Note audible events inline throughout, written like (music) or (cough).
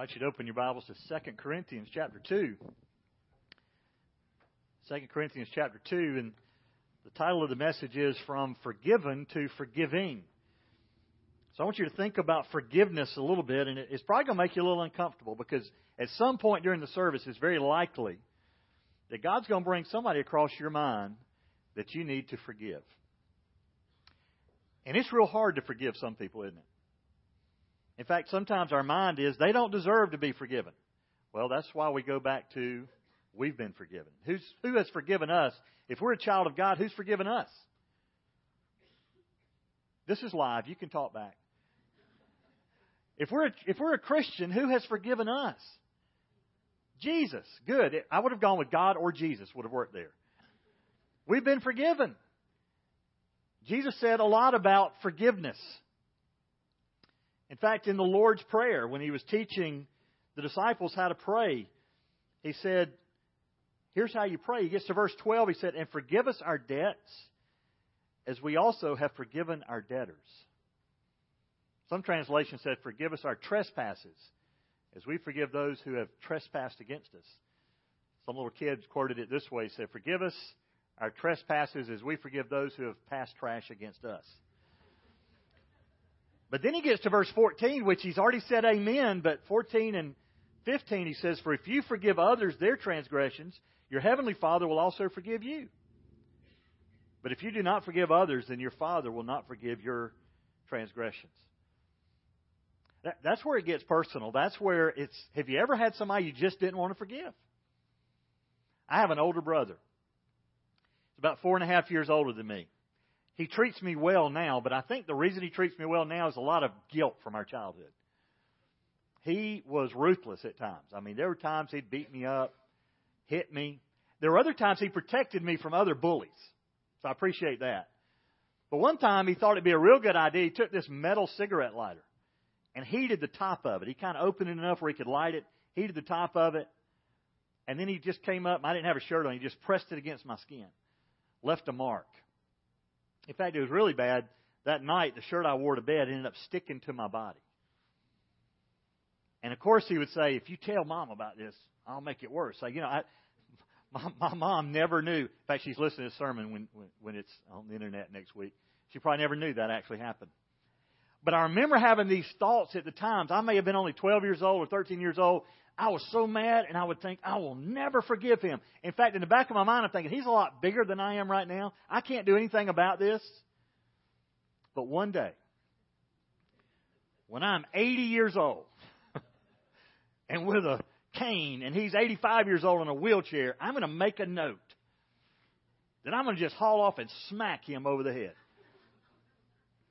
I invite you to open your Bibles to 2 Corinthians chapter 2. 2 Corinthians chapter 2, and the title of the message is From Forgiven to Forgiving. So I want you to think about forgiveness a little bit, and it's probably going to make you a little uncomfortable because at some point during the service, it's very likely that God's going to bring somebody across your mind that you need to forgive. And it's real hard to forgive some people, isn't it? In fact, sometimes our mind is they don't deserve to be forgiven. Well, that's why we go back to we've been forgiven. Who's, who has forgiven us? If we're a child of God, who's forgiven us? This is live. You can talk back. If we're if we're a Christian, who has forgiven us? Jesus. Good. I would have gone with God or Jesus would have worked there. We've been forgiven. Jesus said a lot about forgiveness. In fact, in the Lord's Prayer, when he was teaching the disciples how to pray, he said, Here's how you pray. He gets to verse 12. He said, And forgive us our debts as we also have forgiven our debtors. Some translations said, Forgive us our trespasses as we forgive those who have trespassed against us. Some little kids quoted it this way. Said, Forgive us our trespasses as we forgive those who have passed trash against us. But then he gets to verse 14, which he's already said amen, but 14 and 15 he says, For if you forgive others their transgressions, your heavenly Father will also forgive you. But if you do not forgive others, then your Father will not forgive your transgressions. That, that's where it gets personal. That's where it's. Have you ever had somebody you just didn't want to forgive? I have an older brother. He's about four and a half years older than me he treats me well now, but I think the reason he treats me well now is a lot of guilt from our childhood. He was ruthless at times. I mean, there were times he'd beat me up, hit me. There were other times he protected me from other bullies. So I appreciate that. But one time he thought it'd be a real good idea. He took this metal cigarette lighter and heated the top of it. He kind of opened it enough where he could light it, heated the top of it, and then he just came up. I didn't have a shirt on. He just pressed it against my skin, left a mark. In fact, it was really bad. That night, the shirt I wore to bed ended up sticking to my body. And of course, he would say, "If you tell mom about this, I'll make it worse." Like, you know, I, (laughs) my, my mom never knew. In fact, she's listening to this sermon when, when when it's on the internet next week. She probably never knew that actually happened. But I remember having these thoughts at the times. I may have been only 12 years old or 13 years old. I was so mad, and I would think, I will never forgive him. In fact, in the back of my mind, I'm thinking, he's a lot bigger than I am right now. I can't do anything about this. But one day, when I'm 80 years old, (laughs) and with a cane, and he's 85 years old in a wheelchair, I'm going to make a note that I'm going to just haul off and smack him over the head.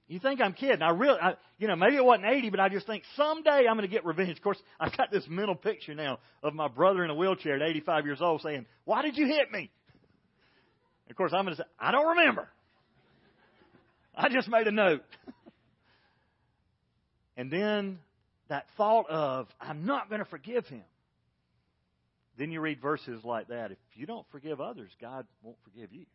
You think I'm kidding? I really, I, you know, maybe it wasn't 80, but I just think someday I'm going to get revenge. Of course, (laughs) I've got this mental picture now of my brother in a wheelchair at 85 years old saying, "Why did you hit me?" Of course, I'm going to say, "I don't remember. (laughs) I just made a note." (laughs) and then that thought of, "I'm not going to forgive him." Then you read verses like that. If you don't forgive others, God won't forgive you.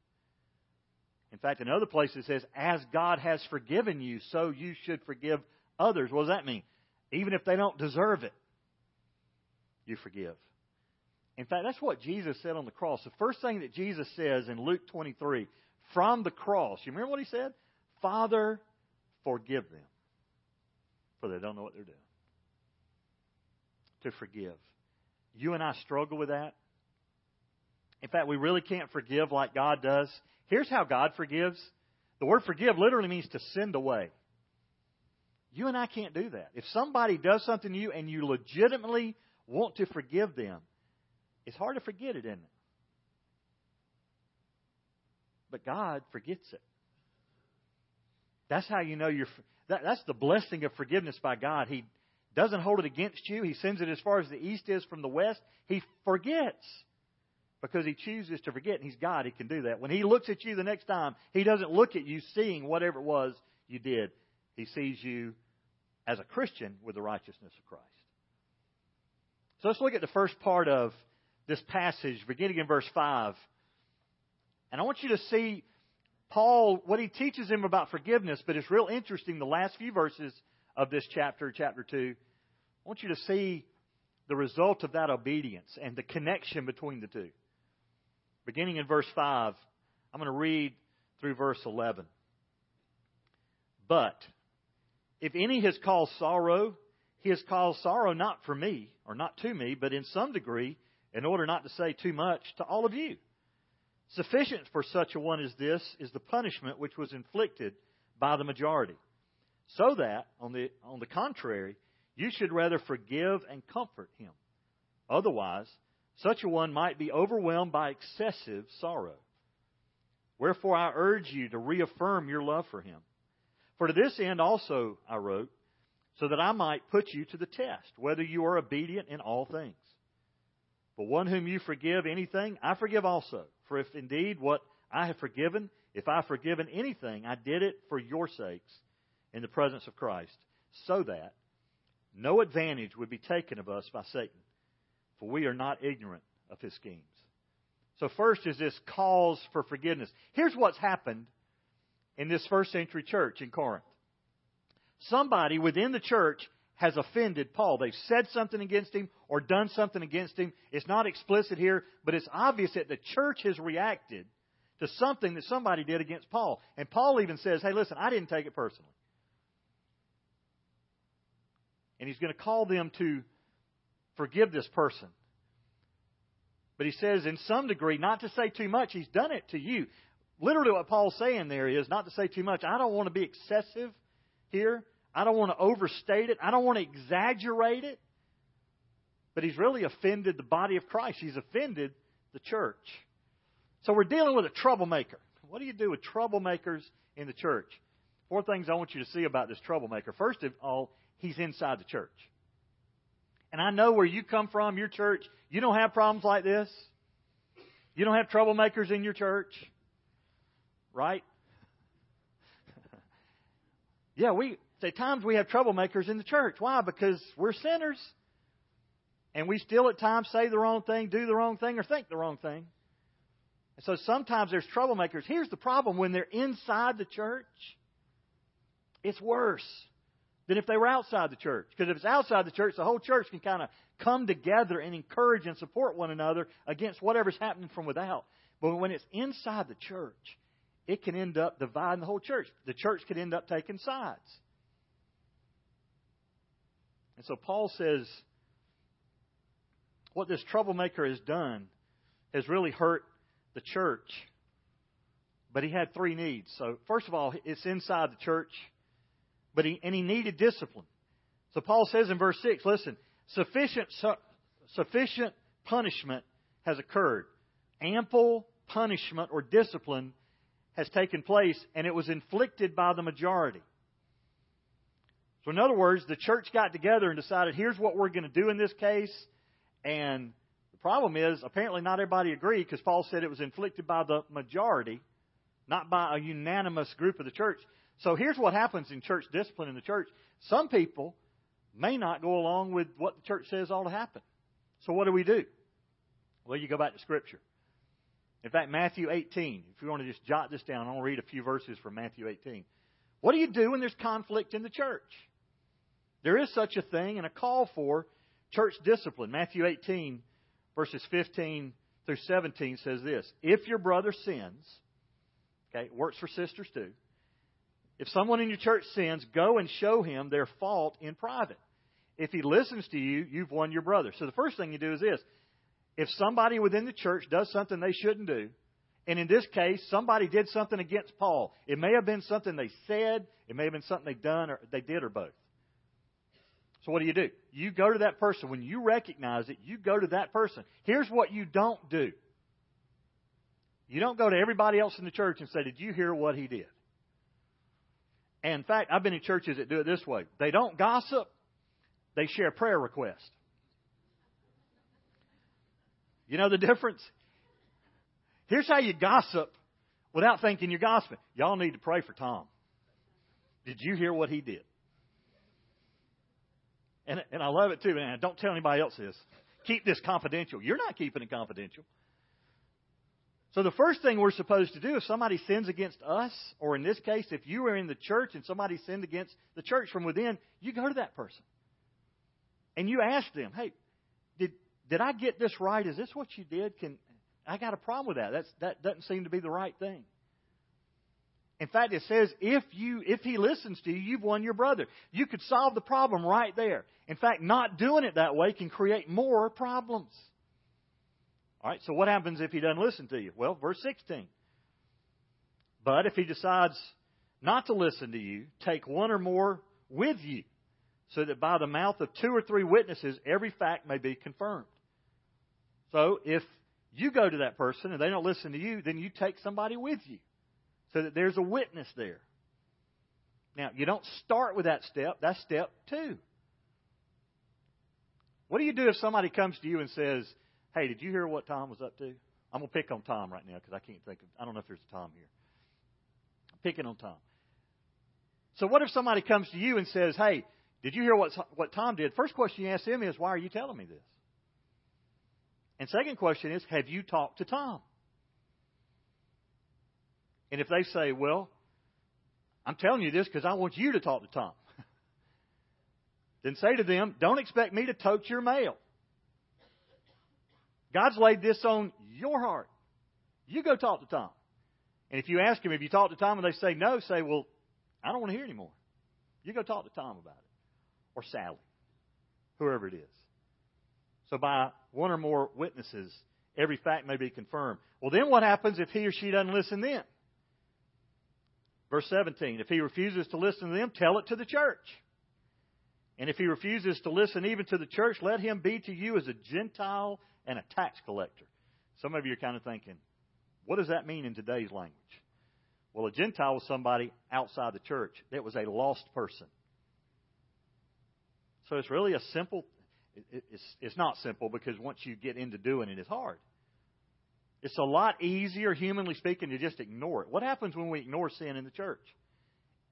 In fact, in other places it says, as God has forgiven you, so you should forgive others. What does that mean? Even if they don't deserve it, you forgive. In fact, that's what Jesus said on the cross. The first thing that Jesus says in Luke 23, from the cross, you remember what he said? Father, forgive them, for they don't know what they're doing. To forgive. You and I struggle with that. In fact, we really can't forgive like God does. Here's how God forgives. The word forgive literally means to send away. You and I can't do that. If somebody does something to you and you legitimately want to forgive them, it's hard to forget it, isn't it? But God forgets it. That's how you know you're. That, that's the blessing of forgiveness by God. He doesn't hold it against you. He sends it as far as the east is from the west. He forgets because he chooses to forget, and he's God. He can do that. When he looks at you the next time, he doesn't look at you seeing whatever it was you did. He sees you as a Christian with the righteousness of Christ. So let's look at the first part of this passage, beginning in verse 5. And I want you to see Paul, what he teaches him about forgiveness, but it's real interesting the last few verses of this chapter, chapter 2. I want you to see the result of that obedience and the connection between the two. Beginning in verse 5, I'm going to read through verse 11. But if any has caused sorrow, he has caused sorrow not for me, or not to me, but in some degree, in order not to say too much, to all of you. Sufficient for such a one as this is the punishment which was inflicted by the majority. So that, on the, on the contrary, you should rather forgive and comfort him. Otherwise, such a one might be overwhelmed by excessive sorrow. Wherefore I urge you to reaffirm your love for him. For to this end also I wrote, so that I might put you to the test, whether you are obedient in all things. But one whom you forgive anything, I forgive also. For if indeed what I have forgiven, if I have forgiven anything, I did it for your sakes in the presence of Christ, so that no advantage would be taken of us by Satan, for we are not ignorant of his schemes. So, first is this cause for forgiveness. Here's what's happened in this first century church in Corinth. Somebody within the church has offended Paul. They've said something against him or done something against him. It's not explicit here, but it's obvious that the church has reacted to something that somebody did against Paul. And Paul even says, hey, listen, I didn't take it personally. And he's going to call them to forgive this person. But he says, in some degree, not to say too much, he's done it to you. Literally, what Paul's saying there is not to say too much. I don't want to be excessive here. I don't want to overstate it. I don't want to exaggerate it. But he's really offended the body of Christ. He's offended the church. So we're dealing with a troublemaker. What do you do with troublemakers in the church? Four things I want you to see about this troublemaker. First of all, he's inside the church. And I know where you come from, your church, you don't have problems like this. You don't have troublemakers in your church. Right? (laughs) yeah, we at times we have troublemakers in the church. Why? Because we're sinners. And we still at times say the wrong thing, do the wrong thing, or think the wrong thing. And so sometimes there's troublemakers. Here's the problem when they're inside the church, it's worse than if they were outside the church. Because if it's outside the church, the whole church can kind of come together and encourage and support one another against whatever's happening from without. But when it's inside the church, it can end up dividing the whole church. The church could end up taking sides. And so Paul says, what this troublemaker has done has really hurt the church. But he had three needs. So, first of all, it's inside the church, but he, and he needed discipline. So Paul says in verse 6, listen, sufficient, su, sufficient punishment has occurred. Ample punishment or discipline has taken place, and it was inflicted by the majority. So, in other words, the church got together and decided, here's what we're going to do in this case. And the problem is, apparently, not everybody agreed because Paul said it was inflicted by the majority, not by a unanimous group of the church. So, here's what happens in church discipline in the church some people may not go along with what the church says ought to happen. So, what do we do? Well, you go back to Scripture. In fact, Matthew 18, if you want to just jot this down, I'll read a few verses from Matthew 18. What do you do when there's conflict in the church? There is such a thing and a call for church discipline. Matthew 18, verses 15 through 17 says this If your brother sins, okay, works for sisters too. If someone in your church sins, go and show him their fault in private. If he listens to you, you've won your brother. So the first thing you do is this if somebody within the church does something they shouldn't do, and in this case, somebody did something against Paul. It may have been something they said, it may have been something they done or they did or both. So what do you do? You go to that person. When you recognize it, you go to that person. Here's what you don't do. You don't go to everybody else in the church and say, Did you hear what he did? And in fact, I've been in churches that do it this way. They don't gossip, they share prayer requests. You know the difference? Here's how you gossip without thinking you're gossiping. Y'all need to pray for Tom. Did you hear what he did? And, and I love it too, man. Don't tell anybody else this. Keep this confidential. You're not keeping it confidential. So the first thing we're supposed to do if somebody sins against us, or in this case, if you are in the church and somebody sinned against the church from within, you go to that person. And you ask them, hey, did I get this right? Is this what you did? Can I got a problem with that? That's, that doesn't seem to be the right thing. In fact, it says if you if he listens to you, you've won your brother. You could solve the problem right there. In fact, not doing it that way can create more problems. All right, so what happens if he doesn't listen to you? Well, verse 16. But if he decides not to listen to you, take one or more with you, so that by the mouth of two or three witnesses every fact may be confirmed. So if you go to that person and they don't listen to you, then you take somebody with you so that there's a witness there. Now, you don't start with that step, that's step two. What do you do if somebody comes to you and says, Hey, did you hear what Tom was up to? I'm going to pick on Tom right now because I can't think of, I don't know if there's a Tom here. I'm picking on Tom. So, what if somebody comes to you and says, Hey, did you hear what, what Tom did? First question you ask him is, Why are you telling me this? And second question is, Have you talked to Tom? And if they say, Well, I'm telling you this because I want you to talk to Tom, (laughs) then say to them, Don't expect me to tote your mail. God's laid this on your heart. You go talk to Tom. And if you ask him, if you talk to Tom and they say no, say, Well, I don't want to hear anymore. You go talk to Tom about it. Or Sally. Whoever it is. So by one or more witnesses, every fact may be confirmed. Well, then what happens if he or she doesn't listen then? Verse 17 If he refuses to listen to them, tell it to the church. And if he refuses to listen even to the church, let him be to you as a Gentile and a tax collector. Some of you are kind of thinking, what does that mean in today's language? Well, a Gentile was somebody outside the church that was a lost person. So it's really a simple, it's, it's not simple because once you get into doing it, it's hard. It's a lot easier, humanly speaking, to just ignore it. What happens when we ignore sin in the church?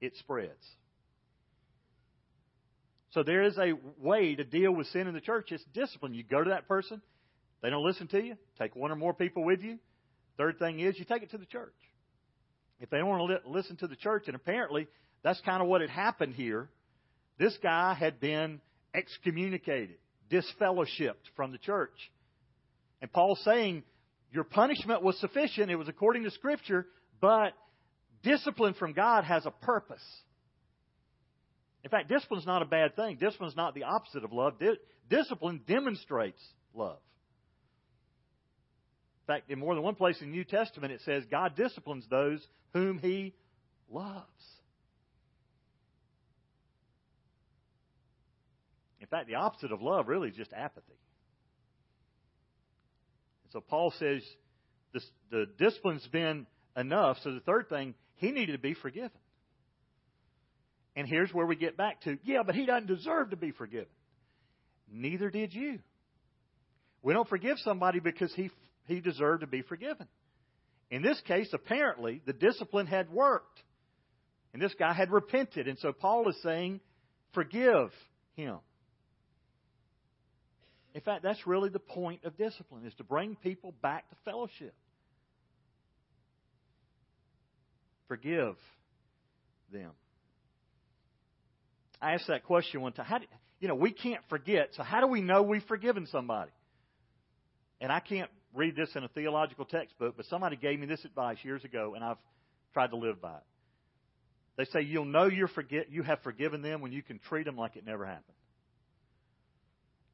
It spreads. So there is a way to deal with sin in the church. It's discipline. You go to that person, they don't listen to you, take one or more people with you. Third thing is you take it to the church. If they don't want to listen to the church, and apparently that's kind of what had happened here, this guy had been excommunicated, disfellowshipped from the church. And Paul's saying, your punishment was sufficient. It was according to Scripture, but discipline from God has a purpose. In fact, discipline is not a bad thing. Discipline is not the opposite of love. Discipline demonstrates love. In fact, in more than one place in the New Testament, it says God disciplines those whom He loves. In fact, the opposite of love really is just apathy. So Paul says the discipline's been enough. So the third thing, he needed to be forgiven. And here's where we get back to yeah, but he doesn't deserve to be forgiven. Neither did you. We don't forgive somebody because he, he deserved to be forgiven. In this case, apparently, the discipline had worked. And this guy had repented. And so Paul is saying, forgive him. In fact, that's really the point of discipline, is to bring people back to fellowship. Forgive them. I asked that question one time. How do, you know, we can't forget, so how do we know we've forgiven somebody? And I can't read this in a theological textbook, but somebody gave me this advice years ago, and I've tried to live by it. They say you'll know you forget you have forgiven them when you can treat them like it never happened.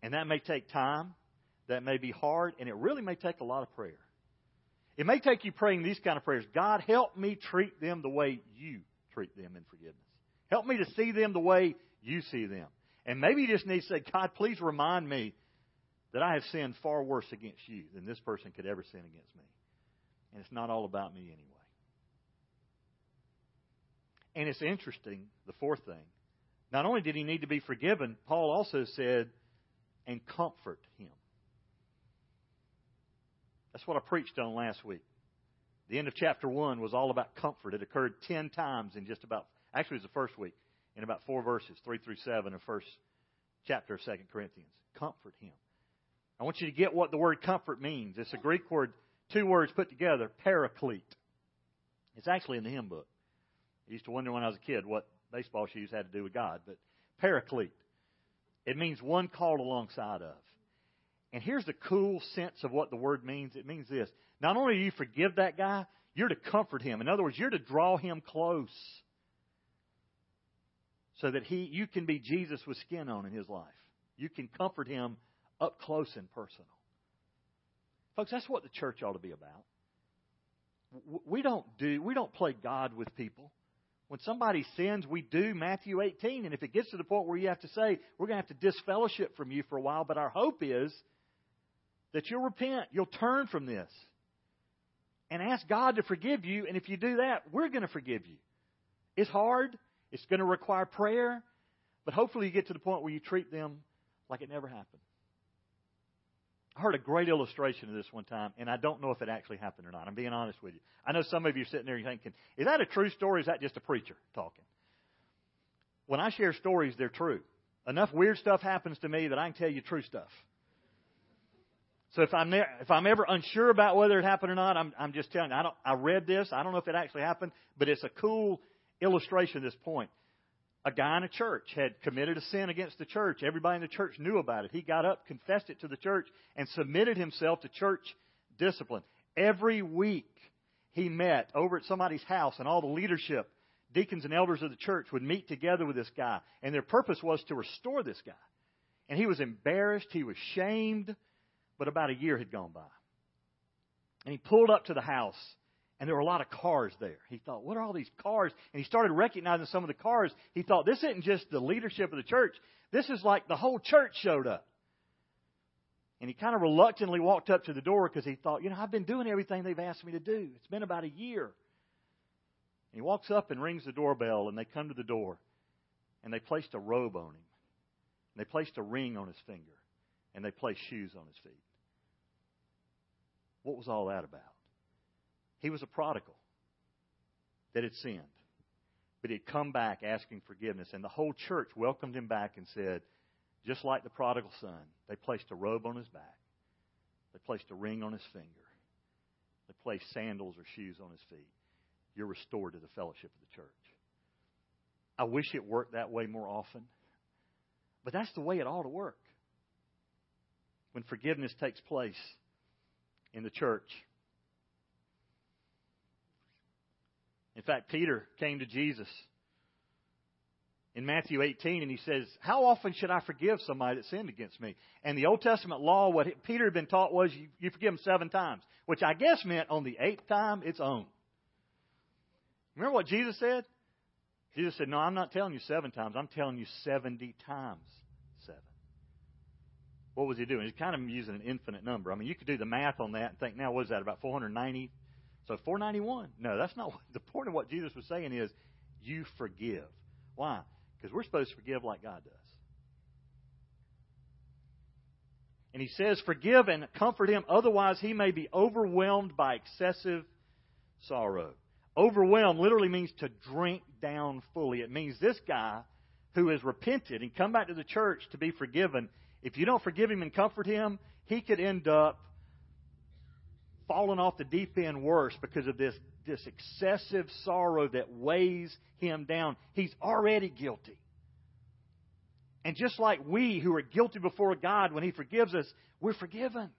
And that may take time, that may be hard, and it really may take a lot of prayer. It may take you praying these kind of prayers God, help me treat them the way you treat them in forgiveness. Help me to see them the way you see them. And maybe you just need to say, God, please remind me that I have sinned far worse against you than this person could ever sin against me. And it's not all about me anyway. And it's interesting, the fourth thing. Not only did he need to be forgiven, Paul also said and comfort him. That's what I preached on last week. The end of chapter 1 was all about comfort. It occurred 10 times in just about, actually, it was the first week, in about four verses, 3 through 7 of first chapter of 2 Corinthians. Comfort him. I want you to get what the word comfort means. It's a Greek word, two words put together, paraclete. It's actually in the hymn book. I used to wonder when I was a kid what baseball shoes had to do with God, but paraclete. It means one called alongside of. And here's the cool sense of what the word means. It means this. Not only do you forgive that guy, you're to comfort him. In other words, you're to draw him close so that he you can be Jesus with skin on in his life. You can comfort him up close and personal. Folks, that's what the church ought to be about. We don't do we don't play God with people. When somebody sins, we do Matthew 18, and if it gets to the point where you have to say, we're going to have to disfellowship from you for a while, but our hope is that you'll repent, you'll turn from this, and ask God to forgive you, and if you do that, we're going to forgive you. It's hard, it's going to require prayer, but hopefully you get to the point where you treat them like it never happened. I heard a great illustration of this one time, and I don't know if it actually happened or not. I'm being honest with you. I know some of you are sitting there thinking, is that a true story or is that just a preacher talking? When I share stories, they're true. Enough weird stuff happens to me that I can tell you true stuff. So if I'm if I'm ever unsure about whether it happened or not, I'm, I'm just telling you. I don't. I read this. I don't know if it actually happened, but it's a cool illustration of this point a guy in a church had committed a sin against the church. Everybody in the church knew about it. He got up, confessed it to the church, and submitted himself to church discipline. Every week he met over at somebody's house, and all the leadership, deacons and elders of the church, would meet together with this guy. And their purpose was to restore this guy. And he was embarrassed, he was shamed, but about a year had gone by. And he pulled up to the house and there were a lot of cars there. He thought, what are all these cars? And he started recognizing some of the cars. He thought, this isn't just the leadership of the church. This is like the whole church showed up. And he kind of reluctantly walked up to the door because he thought, you know, I've been doing everything they've asked me to do. It's been about a year. And he walks up and rings the doorbell, and they come to the door, and they placed a robe on him. And they placed a ring on his finger, and they placed shoes on his feet. What was all that about? He was a prodigal that had sinned. But he'd come back asking forgiveness. And the whole church welcomed him back and said, just like the prodigal son, they placed a robe on his back, they placed a ring on his finger, they placed sandals or shoes on his feet. You're restored to the fellowship of the church. I wish it worked that way more often. But that's the way it ought to work. When forgiveness takes place in the church, In fact, Peter came to Jesus in Matthew 18 and he says, How often should I forgive somebody that sinned against me? And the Old Testament law, what Peter had been taught was you, you forgive them seven times, which I guess meant on the eighth time it's on. Remember what Jesus said? Jesus said, No, I'm not telling you seven times. I'm telling you 70 times seven. What was he doing? He's kind of using an infinite number. I mean, you could do the math on that and think, now, what is that, about 490 so 491. No, that's not what, the point of what Jesus was saying is you forgive. Why? Because we're supposed to forgive like God does. And he says, Forgive and comfort him, otherwise he may be overwhelmed by excessive sorrow. Overwhelmed literally means to drink down fully. It means this guy who has repented and come back to the church to be forgiven, if you don't forgive him and comfort him, he could end up fallen off the deep end worse because of this, this excessive sorrow that weighs him down. He's already guilty. And just like we who are guilty before God, when He forgives us, we're forgiven.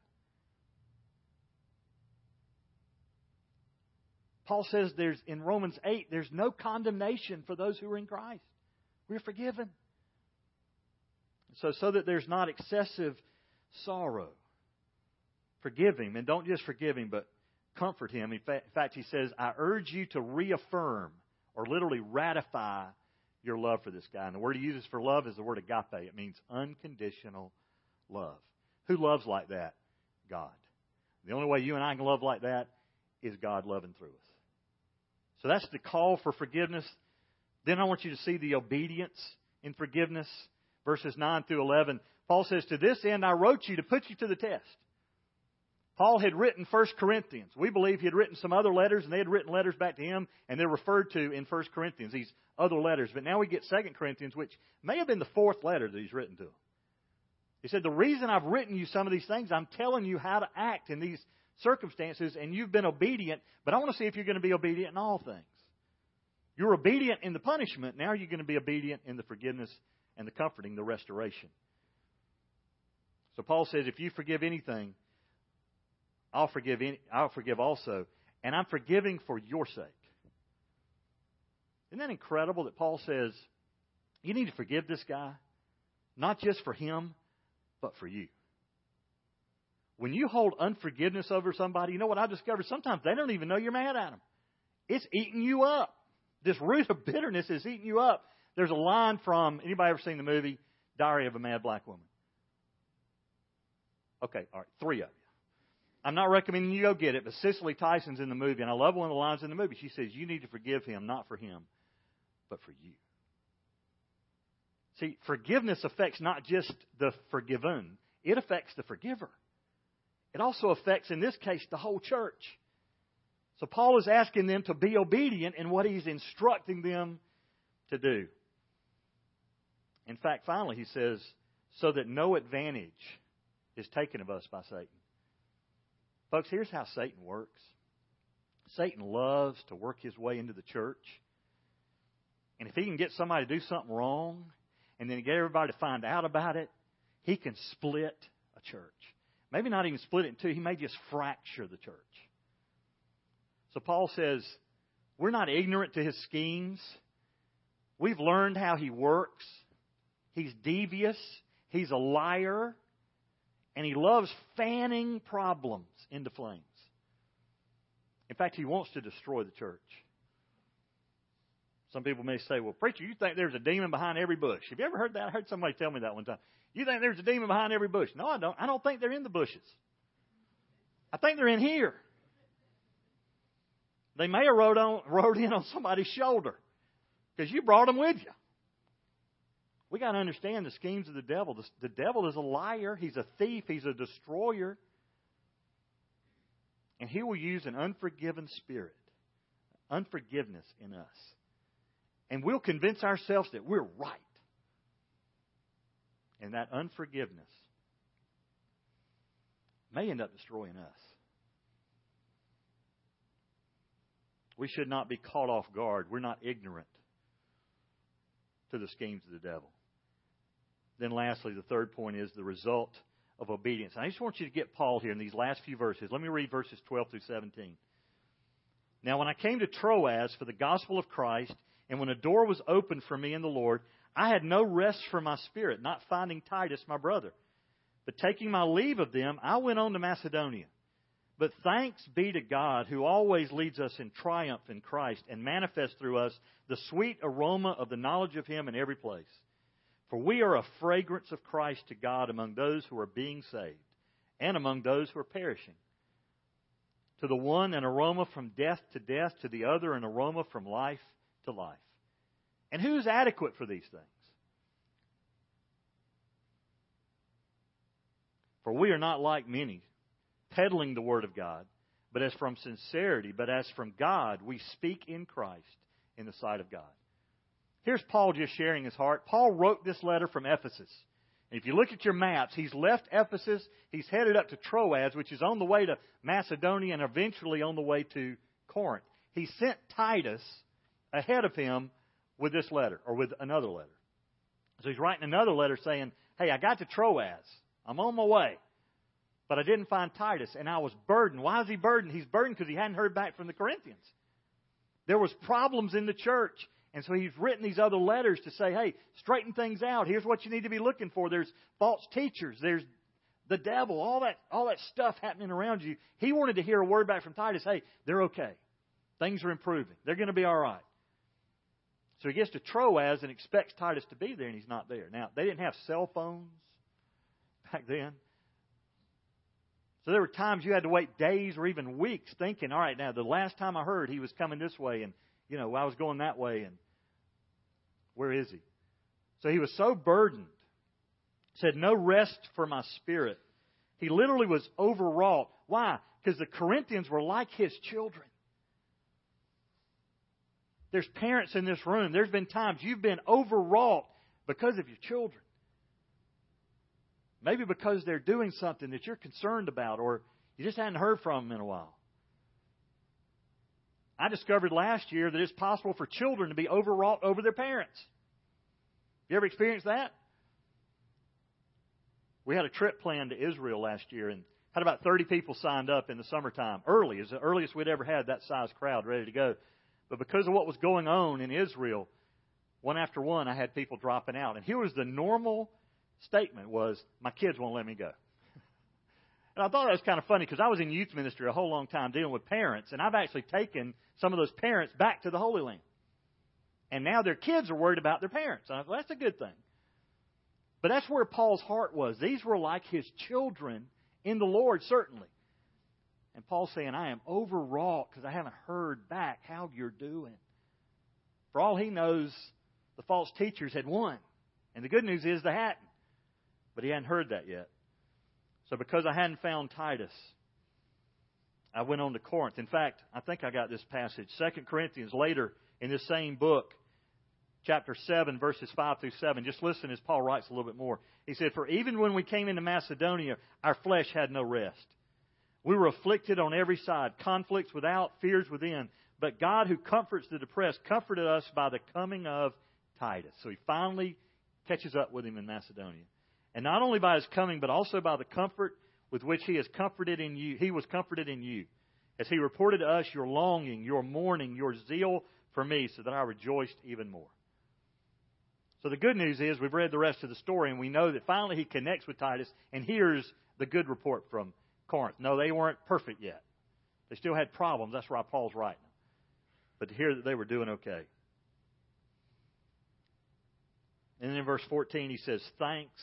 Paul says there's in Romans 8, there's no condemnation for those who are in Christ. We're forgiven. So, so that there's not excessive sorrow forgive him. And don't just forgive him, but comfort him. In fact, he says, I urge you to reaffirm or literally ratify your love for this guy. And the word he uses for love is the word agape. It means unconditional love. Who loves like that? God. The only way you and I can love like that is God loving through us. So that's the call for forgiveness. Then I want you to see the obedience in forgiveness. Verses 9 through 11. Paul says, To this end I wrote you to put you to the test Paul had written 1 Corinthians. We believe he had written some other letters, and they had written letters back to him, and they're referred to in 1 Corinthians, these other letters. But now we get 2 Corinthians, which may have been the fourth letter that he's written to them. He said, The reason I've written you some of these things, I'm telling you how to act in these circumstances, and you've been obedient, but I want to see if you're going to be obedient in all things. You're obedient in the punishment, now you're going to be obedient in the forgiveness and the comforting, the restoration. So Paul says, if you forgive anything, I'll forgive any, I'll forgive also, and I'm forgiving for your sake. Isn't that incredible that Paul says, you need to forgive this guy, not just for him, but for you. When you hold unforgiveness over somebody, you know what I discovered? Sometimes they don't even know you're mad at them. It's eating you up. This root of bitterness is eating you up. There's a line from anybody ever seen the movie Diary of a Mad Black Woman? Okay, all right, three of you. I'm not recommending you go get it, but Cicely Tyson's in the movie, and I love one of the lines in the movie. She says, You need to forgive him, not for him, but for you. See, forgiveness affects not just the forgiven, it affects the forgiver. It also affects, in this case, the whole church. So Paul is asking them to be obedient in what he's instructing them to do. In fact, finally, he says, so that no advantage is taken of us by Satan. Folks, here's how Satan works Satan loves to work his way into the church. And if he can get somebody to do something wrong and then get everybody to find out about it, he can split a church. Maybe not even split it in two, he may just fracture the church. So Paul says, we're not ignorant to his schemes. We've learned how he works. He's devious. He's a liar and he loves fanning problems into flames. In fact, he wants to destroy the church. Some people may say, well, preacher, you think there's a demon behind every bush. Have you ever heard that? I heard somebody tell me that one time. You think there's a demon behind every bush? No, I don't. I don't think they're in the bushes. I think they're in here. They may have rode, on, (laughs) rode in on somebody's shoulder because you brought them with you. We got to understand the schemes of the devil. The, the devil is a liar, he's a thief, he's a destroyer. And he will use an unforgiven spirit, unforgiveness in us. And we'll convince ourselves that we're right. And that unforgiveness may end up destroying us. We should not be caught off guard. We're not ignorant to the schemes of the devil. Then, lastly, the third point is the result of obedience. I just want you to get Paul here in these last few verses. Let me read verses 12 through 17. Now, when I came to Troas for the gospel of Christ, and when a door was opened for me in the Lord, I had no rest for my spirit, not finding Titus, my brother. But taking my leave of them, I went on to Macedonia. But thanks be to God who always leads us in triumph in Christ and manifests through us the sweet aroma of the knowledge of Him in every place. For we are a fragrance of Christ to God among those who are being saved and among those who are perishing. To the one, an aroma from death to death, to the other, an aroma from life to life. And who is adequate for these things? For we are not like many, peddling the Word of God, but as from sincerity, but as from God, we speak in Christ in the sight of God. Here's Paul just sharing his heart. Paul wrote this letter from Ephesus. If you look at your maps, he's left Ephesus, he's headed up to Troas, which is on the way to Macedonia and eventually on the way to Corinth. He sent Titus ahead of him with this letter, or with another letter. So he's writing another letter saying, Hey, I got to Troas. I'm on my way. But I didn't find Titus, and I was burdened. Why is he burdened? He's burdened because he hadn't heard back from the Corinthians. There was problems in the church. And so he's written these other letters to say, hey, straighten things out. Here's what you need to be looking for. There's false teachers. There's the devil, all that, all that stuff happening around you. He wanted to hear a word back from Titus. Hey, they're okay. Things are improving. They're going to be all right. So he gets to Troas and expects Titus to be there, and he's not there. Now, they didn't have cell phones back then. So there were times you had to wait days or even weeks thinking, all right, now the last time I heard he was coming this way, and you know, I was going that way and where is he? So he was so burdened. Said, no rest for my spirit. He literally was overwrought. Why? Because the Corinthians were like his children. There's parents in this room. There's been times you've been overwrought because of your children. Maybe because they're doing something that you're concerned about or you just hadn't heard from them in a while. I discovered last year that it's possible for children to be overwrought over their parents. You ever experienced that? We had a trip planned to Israel last year and had about 30 people signed up in the summertime. Early, is the earliest we'd ever had that size crowd ready to go. But because of what was going on in Israel, one after one, I had people dropping out. And here was the normal statement was, my kids won't let me go. And I thought that was kind of funny because I was in youth ministry a whole long time dealing with parents, and I've actually taken some of those parents back to the Holy Land. And now their kids are worried about their parents. And I thought, that's a good thing. But that's where Paul's heart was. These were like his children in the Lord, certainly. And Paul's saying, I am overwrought because I haven't heard back how you're doing. For all he knows, the false teachers had won. And the good news is they hadn't. But he hadn't heard that yet. So because I hadn't found Titus, I went on to Corinth. In fact, I think I got this passage. Second Corinthians later in this same book, chapter 7, verses 5 through 7. Just listen as Paul writes a little bit more. He said, For even when we came into Macedonia, our flesh had no rest. We were afflicted on every side, conflicts without, fears within. But God, who comforts the depressed, comforted us by the coming of Titus. So he finally catches up with him in Macedonia. And not only by his coming, but also by the comfort with which he has comforted in you. He was comforted in you. As he reported to us your longing, your mourning, your zeal for me, so that I rejoiced even more. So the good news is we've read the rest of the story and we know that finally he connects with Titus and hears the good report from Corinth. No, they weren't perfect yet. They still had problems. That's why Paul's writing. But to hear that they were doing okay. And then in verse 14 he says, Thanks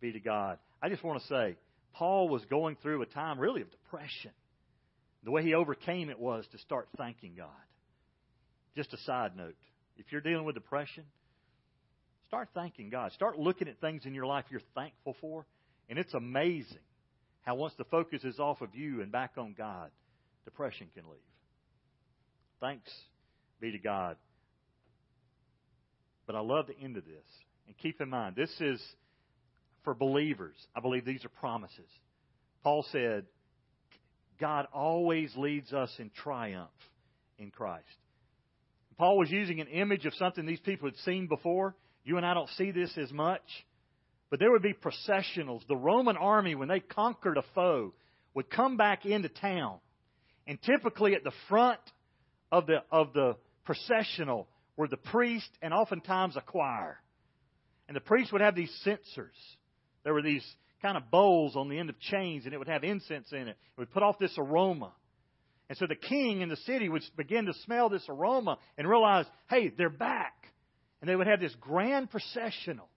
be to God. I just want to say, Paul was going through a time really of depression. The way he overcame it was to start thanking God. Just a side note. If you're dealing with depression, Start thanking God. Start looking at things in your life you're thankful for. And it's amazing how once the focus is off of you and back on God, depression can leave. Thanks be to God. But I love the end of this. And keep in mind, this is for believers. I believe these are promises. Paul said, God always leads us in triumph in Christ. Paul was using an image of something these people had seen before. You and I don't see this as much. But there would be processionals. The Roman army, when they conquered a foe, would come back into town. And typically at the front of the, of the processional were the priest and oftentimes a choir. And the priest would have these censers. There were these kind of bowls on the end of chains, and it would have incense in it. It would put off this aroma. And so the king in the city would begin to smell this aroma and realize, hey, they're back. And they would have this grand processional.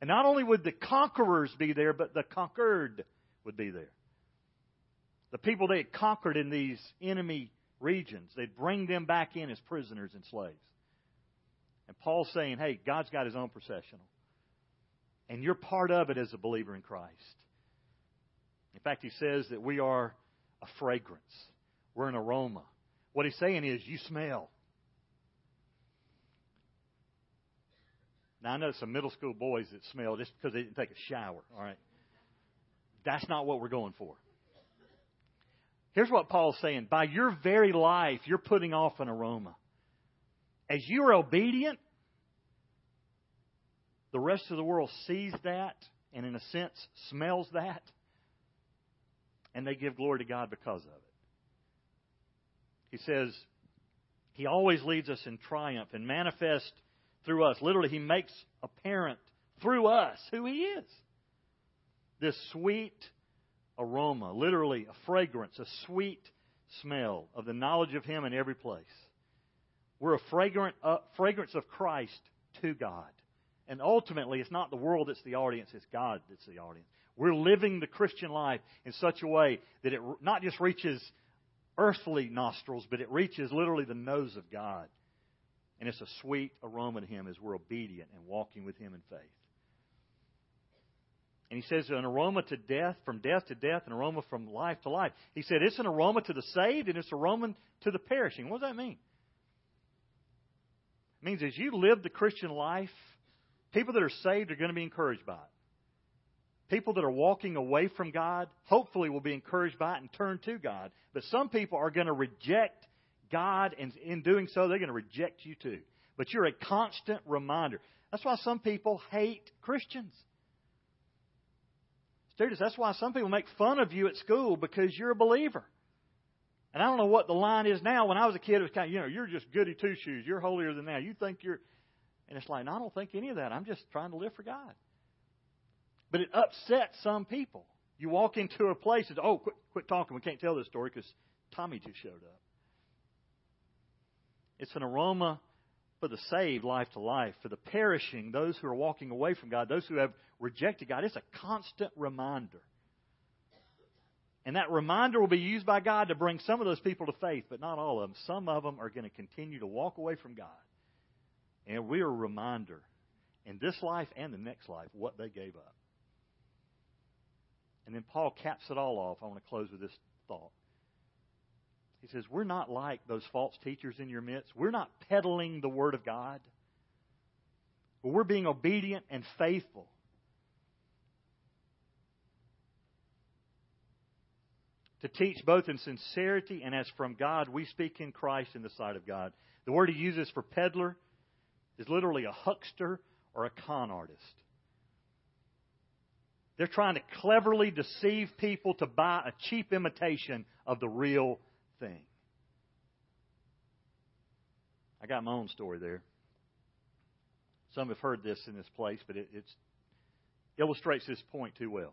And not only would the conquerors be there, but the conquered would be there. The people they had conquered in these enemy regions, they'd bring them back in as prisoners and slaves. And Paul's saying, hey, God's got his own processional. And you're part of it as a believer in Christ. In fact, he says that we are a fragrance. We're an aroma. What he's saying is, you smell. Now, I know some middle school boys that smell just because they didn't take a shower, all right? That's not what we're going for. Here's what Paul's saying by your very life, you're putting off an aroma. As you're obedient, the rest of the world sees that and, in a sense, smells that, and they give glory to God because of it. He says, He always leads us in triumph and manifest through us. Literally, He makes apparent through us who He is. This sweet aroma, literally a fragrance, a sweet smell of the knowledge of Him in every place. We're a fragrant, uh, fragrance of Christ to God. And ultimately, it's not the world that's the audience, it's God that's the audience. We're living the Christian life in such a way that it not just reaches earthly nostrils, but it reaches literally the nose of God. And it's a sweet aroma to Him as we're obedient and walking with Him in faith. And he says an aroma to death, from death to death, an aroma from life to life. He said it's an aroma to the saved and it's an aroma to the perishing. What does that mean? It means as you live the Christian life, people that are saved are going to be encouraged by it. People that are walking away from God, hopefully, will be encouraged by it and turn to God. But some people are going to reject God, and in doing so, they're going to reject you too. But you're a constant reminder. That's why some people hate Christians. Students, that's why some people make fun of you at school because you're a believer. And I don't know what the line is now. When I was a kid, it was kind of, you know, you're just goody two shoes. You're holier than thou. You think you're. And it's like, no, I don't think any of that. I'm just trying to live for God. But it upsets some people. You walk into a place and, oh, quit, quit talking. We can't tell this story because Tommy just showed up. It's an aroma for the saved, life to life. For the perishing, those who are walking away from God, those who have rejected God. It's a constant reminder. And that reminder will be used by God to bring some of those people to faith, but not all of them. Some of them are going to continue to walk away from God. And we're a reminder in this life and the next life what they gave up. And then Paul caps it all off. I want to close with this thought. He says, We're not like those false teachers in your midst. We're not peddling the Word of God. But we're being obedient and faithful to teach both in sincerity and as from God, we speak in Christ in the sight of God. The word he uses for peddler is literally a huckster or a con artist. They're trying to cleverly deceive people to buy a cheap imitation of the real thing. I got my own story there. Some have heard this in this place, but it illustrates this point too well.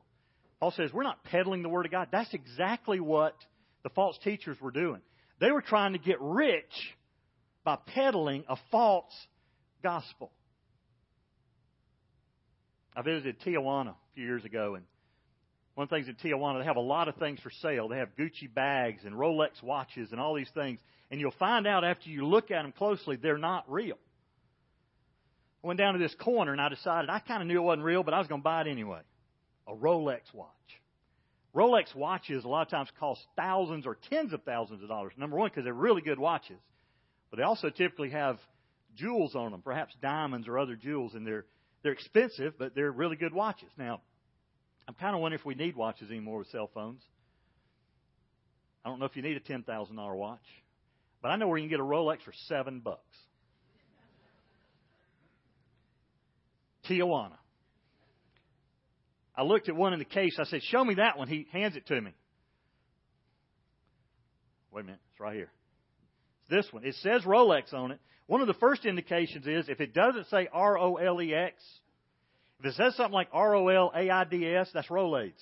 Paul says, we're not peddling the Word of God. That's exactly what the false teachers were doing. They were trying to get rich by peddling a false gospel. I visited Tijuana a few years ago, and one of the things in Tijuana, they have a lot of things for sale. They have Gucci bags and Rolex watches and all these things. And you'll find out after you look at them closely, they're not real. I went down to this corner and I decided I kind of knew it wasn't real, but I was going to buy it anyway a Rolex watch. Rolex watches a lot of times cost thousands or tens of thousands of dollars. Number one, because they're really good watches. But they also typically have jewels on them, perhaps diamonds or other jewels, and they're they're expensive, but they're really good watches. Now, I'm kind of wondering if we need watches anymore with cell phones. I don't know if you need a ten thousand dollar watch, but I know where you can get a Rolex for seven bucks. Tijuana. I looked at one in the case. I said, Show me that one. He hands it to me. Wait a minute. It's right here. It's this one. It says Rolex on it. One of the first indications is if it doesn't say R O L E X, if it says something like R O L A I D S, that's Rolaids.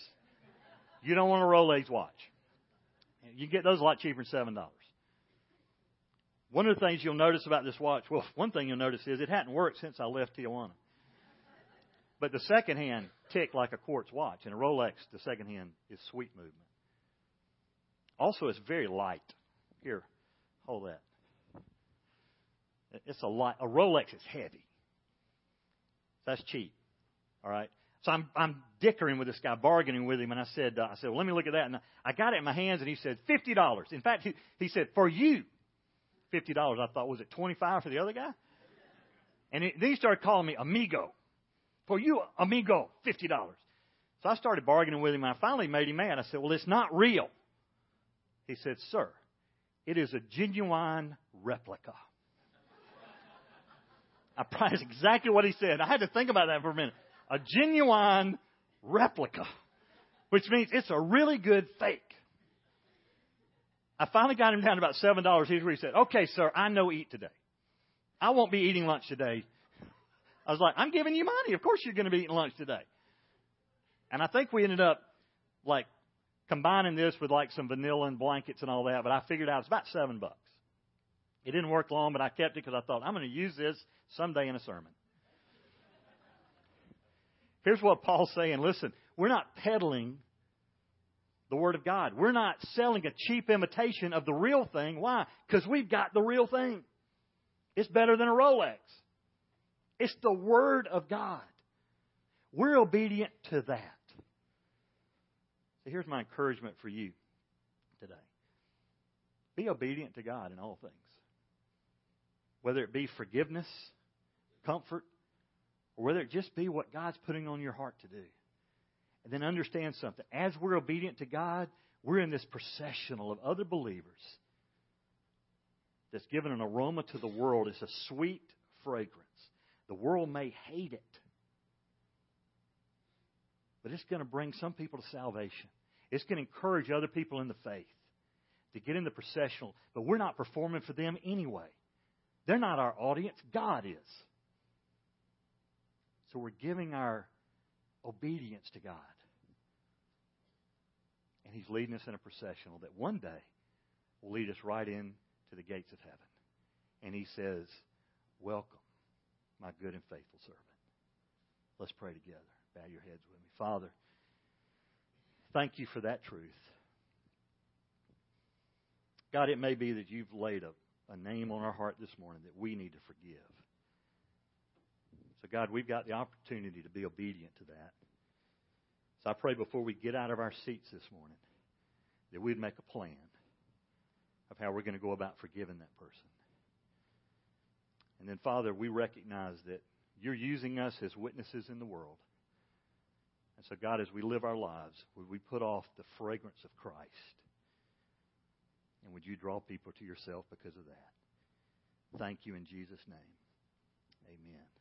You don't want a Rolaids watch. You can get those a lot cheaper than $7. One of the things you'll notice about this watch, well, (laughs) one thing you'll notice is it hadn't worked since I left Tijuana. But the second hand tick like a quartz watch, and a Rolex, the second hand, is sweet movement. Also, it's very light. Here, hold that. It's a light. A Rolex is heavy. That's cheap. All right. So I'm I'm dickering with this guy, bargaining with him, and I said, uh, I said, well, let me look at that. And I got it in my hands, and he said, fifty dollars. In fact, he he said, for you, fifty dollars. I thought, was it twenty five for the other guy? And he, then he started calling me amigo. For you, amigo, $50. So I started bargaining with him, and I finally made him mad. I said, Well, it's not real. He said, Sir, it is a genuine replica. I that's exactly what he said. I had to think about that for a minute. A genuine replica, which means it's a really good fake. I finally got him down to about seven dollars. Here's where he said, "Okay, sir, I know eat today. I won't be eating lunch today. I was like, I'm giving you money. Of course you're going to be eating lunch today. And I think we ended up like combining this with like some vanilla and blankets and all that, but I figured out it's about seven bucks. It didn't work long, but I kept it because I thought I'm going to use this someday in a sermon. Here's what Paul's saying. Listen, we're not peddling the Word of God. We're not selling a cheap imitation of the real thing. Why? Because we've got the real thing. It's better than a Rolex. It's the Word of God. We're obedient to that. So here's my encouragement for you today be obedient to God in all things, whether it be forgiveness, comfort, or whether it just be what God's putting on your heart to do. And then understand something. As we're obedient to God, we're in this processional of other believers that's given an aroma to the world. It's a sweet fragrance. The world may hate it. but it's going to bring some people to salvation. It's going to encourage other people in the faith to get in the processional, but we're not performing for them anyway. They're not our audience, God is. So we're giving our obedience to God. And He's leading us in a processional that one day will lead us right in to the gates of heaven. And He says, Welcome, my good and faithful servant. Let's pray together. Bow your heads with me. Father, thank you for that truth. God, it may be that you've laid a, a name on our heart this morning that we need to forgive. So, God, we've got the opportunity to be obedient to that. So I pray before we get out of our seats this morning that we'd make a plan of how we're going to go about forgiving that person. And then, Father, we recognize that you're using us as witnesses in the world. And so, God, as we live our lives, would we put off the fragrance of Christ? And would you draw people to yourself because of that? Thank you in Jesus' name. Amen.